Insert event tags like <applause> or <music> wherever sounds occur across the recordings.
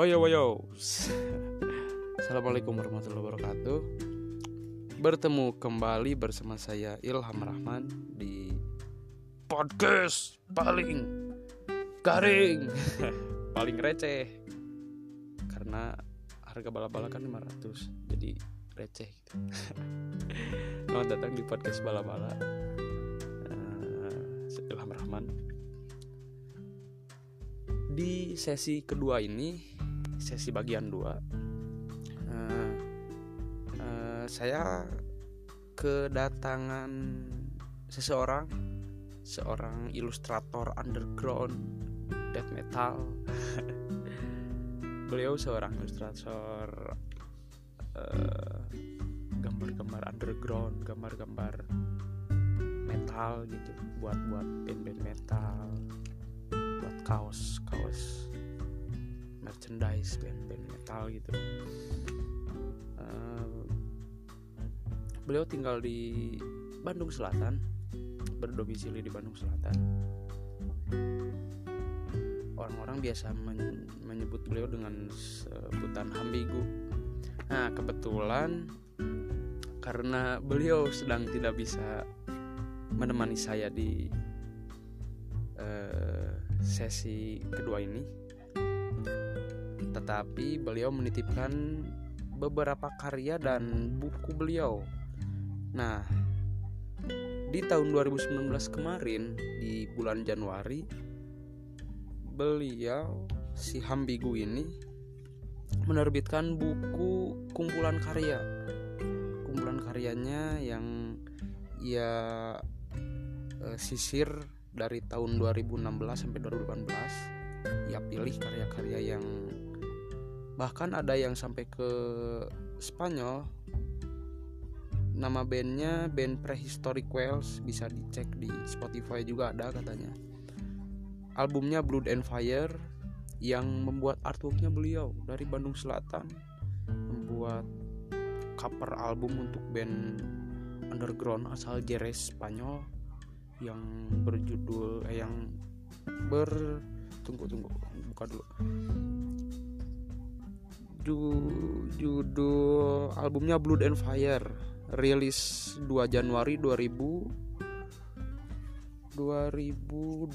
Woyo woyo <laughs> Assalamualaikum warahmatullahi wabarakatuh. Bertemu kembali bersama saya Ilham Rahman Di podcast paling garing. <laughs> Paling receh. Karena harga bala-bala kan 500 Jadi receh gitu. <laughs> Selamat datang di podcast bala-bala uh, Ilham Rahman. Di sesi kedua ini sesi bagian dua uh, uh, saya kedatangan seseorang seorang ilustrator underground death metal. <laughs> Beliau seorang ilustrator gambar-gambar uh, underground gambar-gambar metal gitu buat buat band-band metal buat kaos kaos merchandise band-band metal gitu. Uh, beliau tinggal di Bandung Selatan berdomisili di Bandung Selatan. Orang-orang biasa men menyebut beliau dengan sebutan Hambigu. Nah kebetulan karena beliau sedang tidak bisa menemani saya di sesi kedua ini tetapi beliau menitipkan beberapa karya dan buku beliau. Nah di tahun 2019 kemarin di bulan Januari beliau si Hambigu ini menerbitkan buku kumpulan karya. Kumpulan karyanya yang ia eh, sisir dari tahun 2016 sampai 2018 ya pilih karya-karya yang bahkan ada yang sampai ke Spanyol. Nama bandnya band Prehistoric Whales bisa dicek di Spotify juga ada katanya. Albumnya Blood and Fire yang membuat artworknya beliau dari Bandung Selatan membuat cover album untuk band underground asal Jerez Spanyol yang berjudul eh, yang ber tunggu tunggu buka dulu Ju, judul albumnya Blood and Fire rilis 2 Januari 2000 2018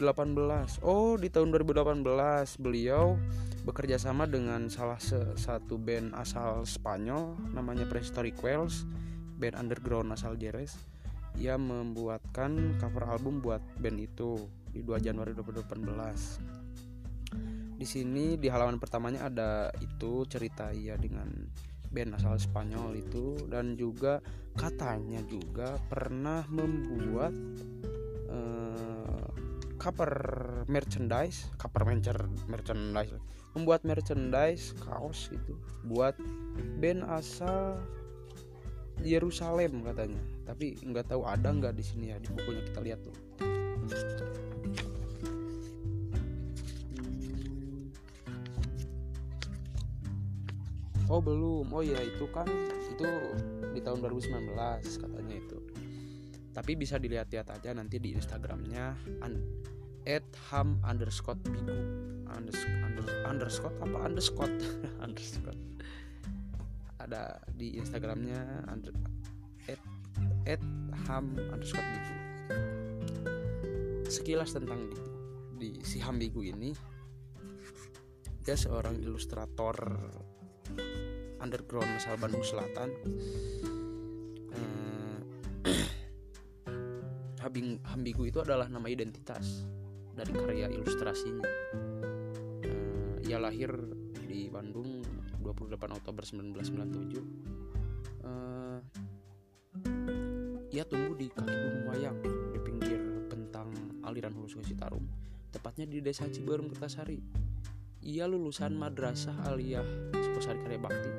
Oh di tahun 2018 beliau bekerja sama dengan salah satu band asal Spanyol namanya Prehistoric Whales band underground asal Jerez ia membuatkan cover album buat band itu di 2 Januari 2018. Di sini di halaman pertamanya ada itu cerita ia dengan band asal Spanyol itu. Dan juga katanya juga pernah membuat uh, cover merchandise, cover merchandise, membuat merchandise kaos itu buat band asal Yerusalem katanya. Tapi nggak tahu ada nggak di sini ya? Di bukunya kita lihat tuh Oh belum, oh ya itu kan itu di tahun 2019 katanya itu. Tapi bisa dilihat-lihat aja nanti di Instagramnya at ham underscore bigu. Underscore underscore apa? Underscore. <laughs> Underscore. Ada di Instagramnya at, at ham underscore bigu. Sekilas tentang di, di si Hambigu ini dia seorang ilustrator underground asal Bandung Selatan. Eh, <clears throat> Hambigu itu adalah nama identitas dari karya ilustrasinya. Eh, ia lahir di Bandung 28 Oktober 1997 uh, ia tumbuh di kaki Gunung Wayang di pinggir bentang aliran Hulu Sungai Citarum tepatnya di desa Ciberem Kertasari ia lulusan Madrasah Aliyah Sukosari Karya Bakti.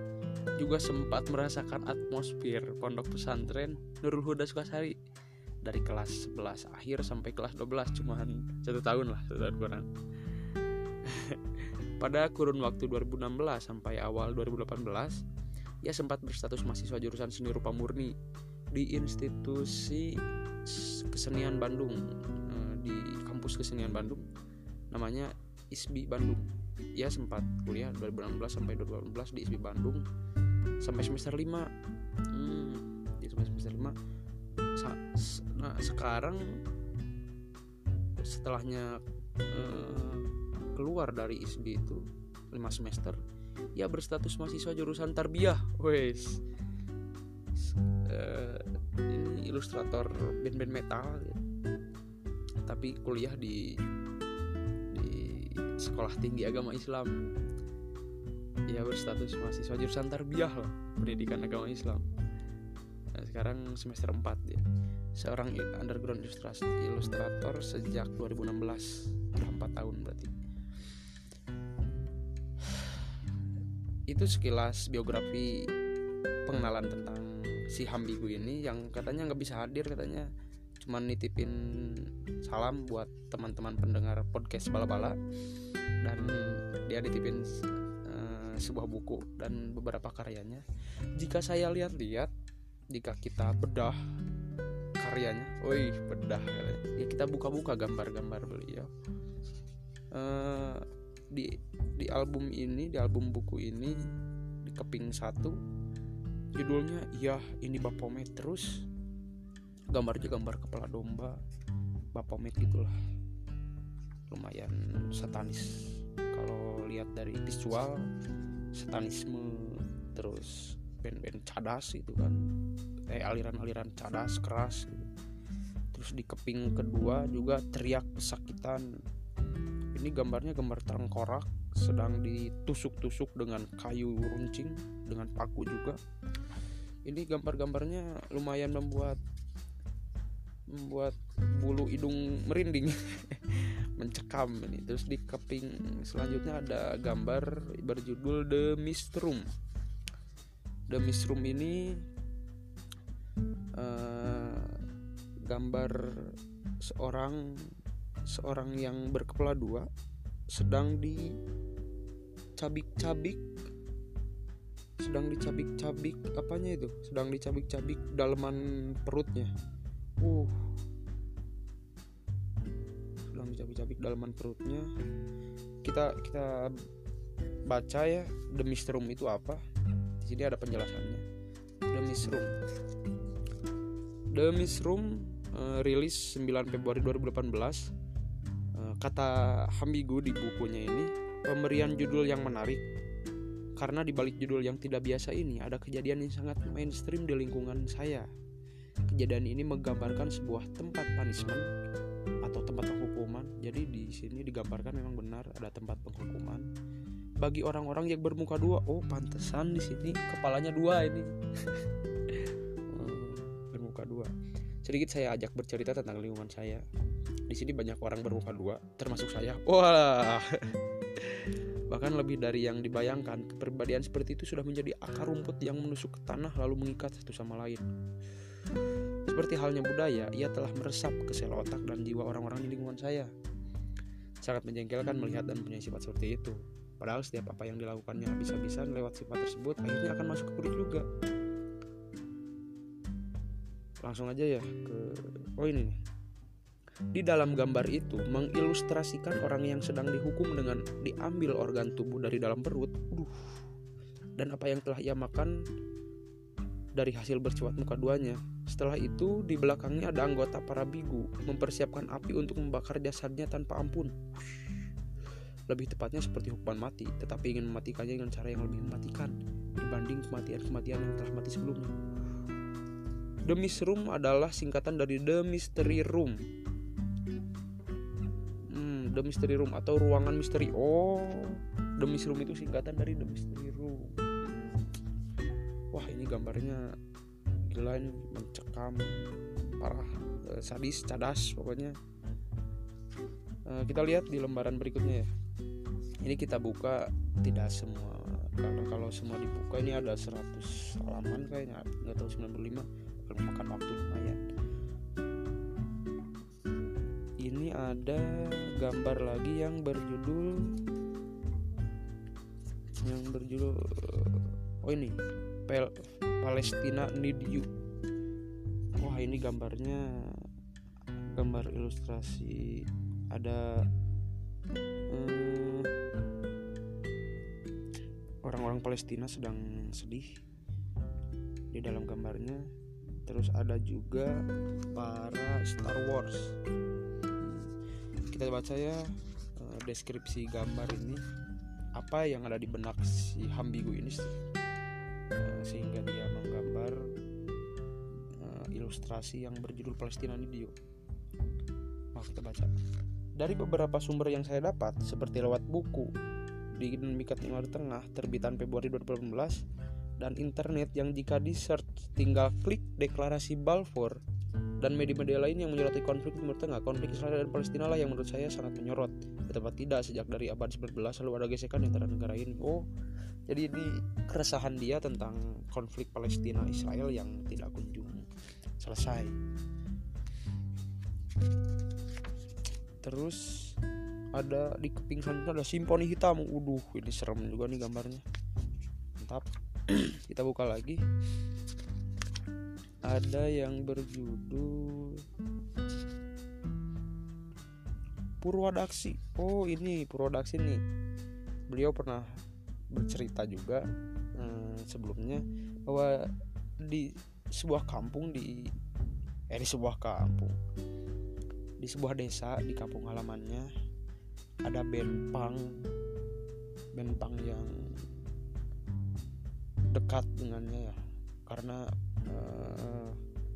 Juga sempat merasakan atmosfer pondok pesantren Nurul Huda Sukasari. Dari kelas 11 akhir sampai kelas 12 cuman satu tahun lah satu tahun kurang. <laughs> Pada kurun waktu 2016 sampai awal 2018, ia sempat berstatus mahasiswa jurusan seni rupa murni di institusi kesenian Bandung eh, di kampus kesenian Bandung. Namanya ISBI Bandung ya sempat kuliah 2016 sampai 2018 di ISB Bandung sampai semester 5 hmm, di semester 5 nah sekarang setelahnya eh, keluar dari ISB itu 5 semester ya berstatus mahasiswa jurusan tarbiyah. Wes. Uh, ini ilustrator band-band metal gitu. tapi kuliah di sekolah tinggi agama Islam. Ya berstatus mahasiswa jurusan tarbiyah lah pendidikan agama Islam. Nah, sekarang semester 4 ya seorang underground ilustrator sejak 2016 4 tahun berarti. Itu sekilas biografi pengenalan tentang si Hambigu ini yang katanya nggak bisa hadir katanya cuman nitipin salam buat teman-teman pendengar podcast bala-bala. Dan dia nitipin uh, sebuah buku dan beberapa karyanya. Jika saya lihat-lihat jika kita bedah karyanya, woi bedah ya. Kita buka-buka gambar-gambar beliau. Uh, di di album ini di album buku ini di keping satu judulnya ya ini Bapomet terus gambarnya gambar kepala domba Bapomet gitulah. Lumayan satanis. Kalau lihat dari visual satanisme terus band-band cadas itu kan. Eh aliran-aliran cadas keras gitu. terus di keping kedua juga teriak pesakitan ini gambarnya gambar tengkorak sedang ditusuk-tusuk dengan kayu runcing dengan paku juga. Ini gambar-gambarnya lumayan membuat membuat bulu hidung merinding. <laughs> Mencekam ini. Terus di keping selanjutnya ada gambar berjudul The Mist Room. The Mist Room ini uh, gambar seorang seorang yang berkepala dua sedang dicabik-cabik sedang dicabik-cabik apanya itu? Sedang dicabik-cabik daleman perutnya uh. Sedang dicabik-cabik daleman perutnya. Kita kita baca ya the room itu apa? Di sini ada penjelasannya. The the room uh, rilis 9 Februari 2018 kata Hambigu di bukunya ini pemberian judul yang menarik. Karena di balik judul yang tidak biasa ini ada kejadian yang sangat mainstream di lingkungan saya. Kejadian ini menggambarkan sebuah tempat punishment atau tempat penghukuman. Jadi di sini digambarkan memang benar ada tempat penghukuman bagi orang-orang yang bermuka dua. Oh, pantesan di sini kepalanya dua ini. Hmm, <laughs> bermuka dua. Sedikit saya ajak bercerita tentang lingkungan saya di sini banyak orang bermuka dua termasuk saya wah <laughs> bahkan lebih dari yang dibayangkan kepribadian seperti itu sudah menjadi akar rumput yang menusuk ke tanah lalu mengikat satu sama lain seperti halnya budaya ia telah meresap ke sel otak dan jiwa orang-orang di lingkungan saya sangat menjengkelkan melihat dan punya sifat seperti itu padahal setiap apa yang dilakukannya habis-habisan lewat sifat tersebut akhirnya akan masuk ke kulit juga langsung aja ya ke oh ini nih di dalam gambar itu mengilustrasikan orang yang sedang dihukum dengan diambil organ tubuh dari dalam perut. Aduh. Dan apa yang telah ia makan dari hasil bercuat muka duanya. Setelah itu, di belakangnya ada anggota para bigu mempersiapkan api untuk membakar jasadnya tanpa ampun. Lebih tepatnya seperti hukuman mati, tetapi ingin mematikannya dengan cara yang lebih mematikan dibanding kematian-kematian yang telah mati sebelumnya. The Room adalah singkatan dari The Mystery Room The Mystery Room atau ruangan misteri. Oh, The Room itu singkatan dari The Mystery Room. Wah, ini gambarnya gila ini mencekam parah eh, sadis cadas pokoknya. Uh, kita lihat di lembaran berikutnya ya. Ini kita buka tidak semua karena kalau semua dibuka ini ada 100 halaman kayaknya nggak tahu 95 makan waktu lumayan ini ada gambar lagi yang berjudul yang berjudul oh ini Pel Palestina Need You. Wah ini gambarnya gambar ilustrasi ada hmm, orang-orang Palestina sedang sedih di dalam gambarnya. Terus ada juga para Star Wars. Kita baca ya eh, deskripsi gambar ini. Apa yang ada di benak si Hambigu ini eh, sehingga dia menggambar eh, ilustrasi yang berjudul Palestina Video. Nah, kita baca. Dari beberapa sumber yang saya dapat, seperti lewat buku di Dinamika Timur Tengah terbitan Februari 2018 dan internet yang jika di search tinggal klik deklarasi Balfour dan media-media lain yang menyoroti konflik Timur Tengah. Konflik Israel dan Palestina lah yang menurut saya sangat menyorot. Betapa tidak sejak dari abad 19 lalu ada gesekan antara negara ini. Oh, jadi ini keresahan dia tentang konflik Palestina Israel yang tidak kunjung selesai. Terus ada di keping selanjutnya ada simponi hitam. Uduh, ini serem juga nih gambarnya. Mantap. <clears throat> Kita buka lagi ada yang berjudul Purwadaksi. Oh ini Purwadaksi nih. Beliau pernah bercerita juga hmm, sebelumnya bahwa di sebuah kampung di eh di sebuah kampung di sebuah desa di kampung halamannya ada band punk yang dekat dengannya ya. Karena uh,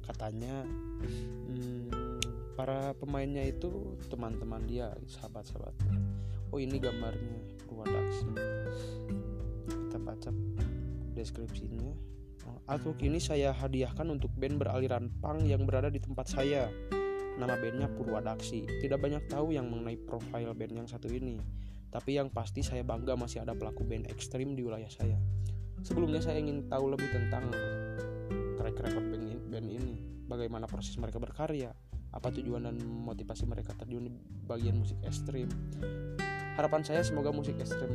katanya hmm, para pemainnya itu teman-teman dia sahabat-sahabatnya. Oh ini gambarnya. Purwadaksi kita baca deskripsinya. Artwork ini saya hadiahkan untuk band beraliran punk yang berada di tempat saya. Nama bandnya Purwadaksi tidak banyak tahu yang mengenai profil band yang satu ini tapi yang pasti saya bangga masih ada pelaku band ekstrim di wilayah saya. Sebelumnya saya ingin tahu lebih tentang track record band ini. Bagaimana proses mereka berkarya? Apa tujuan dan motivasi mereka terjun di bagian musik ekstrim? Harapan saya semoga musik ekstrim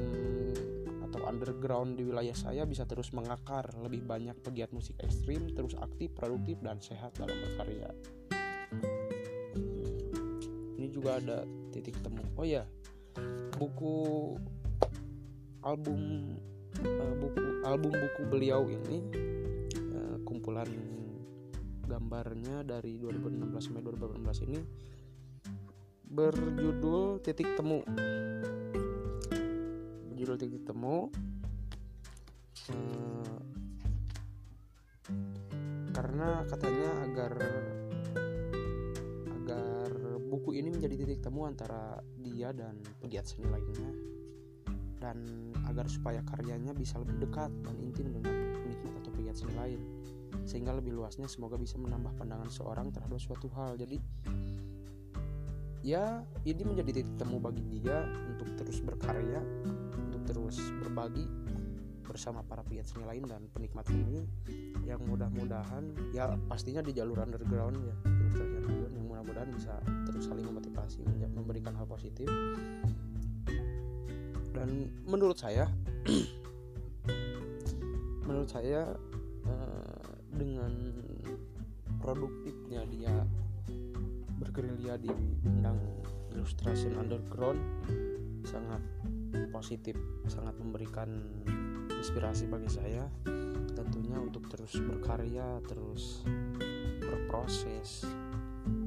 atau underground di wilayah saya bisa terus mengakar. Lebih banyak pegiat musik ekstrim terus aktif produktif dan sehat dalam berkarya. Ini juga ada titik temu. Oh ya buku album uh, buku album buku beliau ini kumpulan gambarnya dari 2016 sampai 2018 ini berjudul titik temu berjudul titik temu eh, karena katanya agar agar buku ini menjadi titik temu antara dia dan pegiat seni lainnya. Dan agar supaya karyanya bisa lebih dekat dan intim dengan penikmat atau pegiat seni lain. Sehingga lebih luasnya semoga bisa menambah pandangan seorang terhadap suatu hal. Jadi ya ini menjadi titik temu bagi dia untuk terus berkarya terus berbagi bersama para pegiat seni lain dan penikmat seni yang mudah-mudahan ya pastinya di jalur underground ya underground yang mudah-mudahan bisa terus saling memotivasi memberikan hal positif. Dan menurut saya <clears throat> menurut saya uh, dengan produktifnya dia bergerilya di bidang ilustrasi underground sangat positif sangat memberikan inspirasi bagi saya. Tentunya untuk terus berkarya terus berproses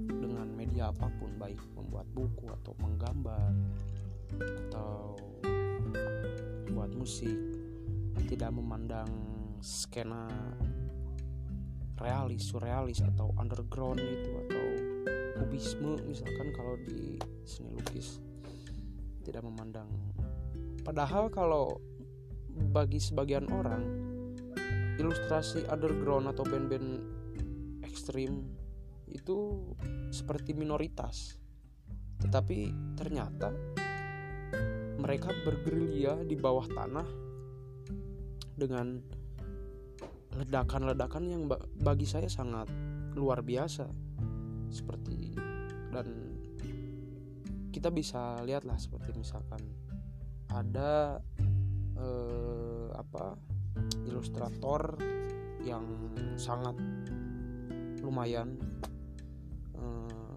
dengan media apa pun baik membuat buku atau menggambar atau membuat musik tidak memandang skena realis surrealis atau underground itu atau kubisme misalkan kalau di seni lukis tidak memandang padahal kalau bagi sebagian orang ilustrasi underground atau band-band ekstrim itu seperti minoritas. Tetapi ternyata mereka bergerilya di bawah tanah dengan ledakan-ledakan yang bagi saya sangat luar biasa. Seperti dan kita bisa lihatlah seperti misalkan ada eh, apa ilustrator yang sangat lumayan eh,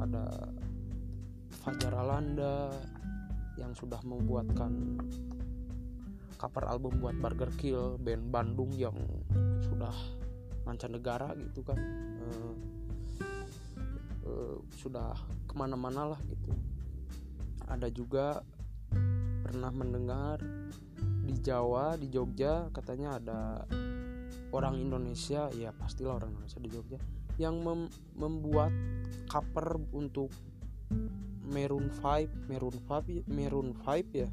ada Fajar Alanda yang sudah membuatkan cover album buat Burger Kill band Bandung yang sudah mancanegara gitu kan uh, uh, sudah ke mana-mana lah gitu. Ada juga pernah mendengar di Jawa di Jogja katanya ada orang Indonesia ya pastilah orang Indonesia di Jogja yang mem membuat cover untuk Maroon 5 Maroon 5 Maroon 5 ya?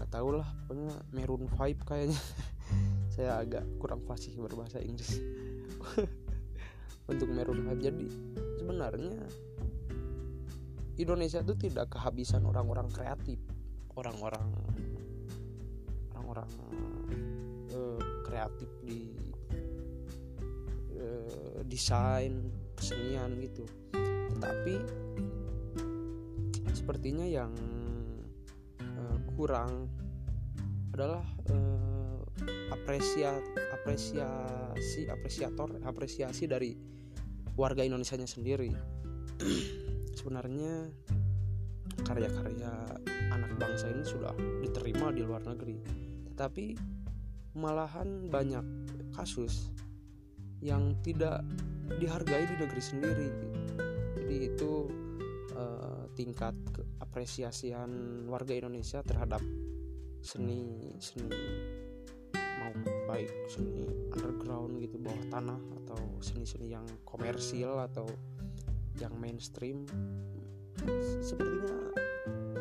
Nggak tahu lah pokoknya Maroon 5 kayaknya. <laughs> Saya agak kurang fasih berbahasa Inggris. <laughs> Untuk Maroon 5 jadi sebenarnya Indonesia itu tidak kehabisan orang-orang kreatif orang-orang orang-orang uh, kreatif di uh, desain kesenian gitu. Tetapi sepertinya yang uh, kurang adalah uh, apresia apresiasi apresiator apresiasi dari warga Indonesia sendiri. <clears throat> Sebenarnya karya-karya anak bangsa ini sudah diterima di luar negeri. Tetapi malahan banyak kasus yang tidak dihargai di negeri sendiri. Jadi itu eh, tingkat apresiasian warga Indonesia terhadap seni seni mau baik seni underground gitu bawah tanah atau seni-seni yang komersil atau yang mainstream sepertinya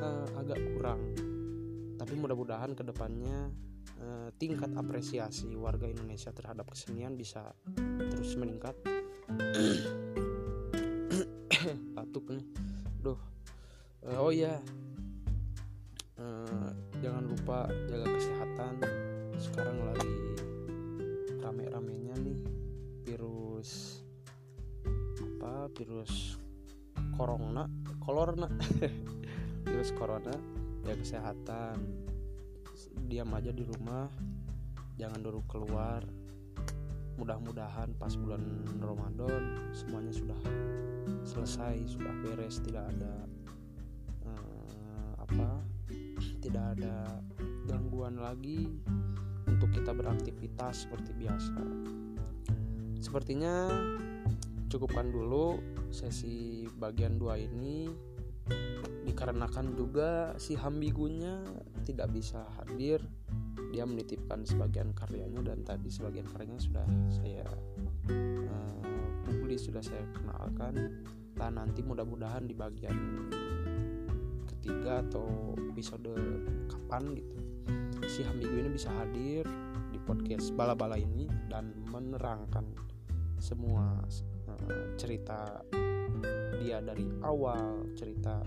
uh, agak kurang. Tapi mudah-mudahan ke depannya uh, tingkat apresiasi warga Indonesia terhadap kesenian bisa terus meningkat. <coughs> Batuk nih. Duh. Uh, oh ya uh, jangan lupa jaga kesehatan. Sekarang lagi rame-ramenya nih. Virus apa? Virus corona corona. <laughs> Virus corona ya kesehatan. Diam aja di rumah jangan dulu keluar. Mudah-mudahan pas bulan Ramadan semuanya sudah selesai sudah beres tidak ada uh, apa tidak ada gangguan lagi untuk kita beraktivitas seperti biasa. Sepertinya cukupkan dulu sesi bagian 2 ini. Dikarenakan juga si Hambigunya tidak bisa hadir dia menitipkan sebagian karyanya dan tadi sebagian karyanya sudah saya uh, sudah saya kenalkan. Dan nanti mudah-mudahan di bagian ketiga atau episode kapan gitu si Hambigu ini bisa hadir di podcast bala-bala ini dan menerangkan semua cerita dia dari awal cerita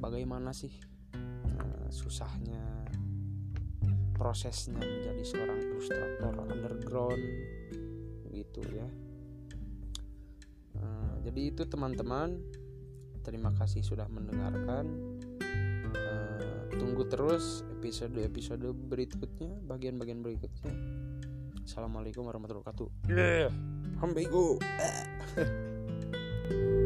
bagaimana sih uh, susahnya prosesnya menjadi seorang ilustrator underground gitu ya uh, jadi itu teman-teman terima kasih sudah mendengarkan tunggu terus episode-episode berikutnya bagian-bagian berikutnya Assalamualaikum warahmatullahi wabarakatuh. Yeah. I'm Humbigo. <laughs> <laughs>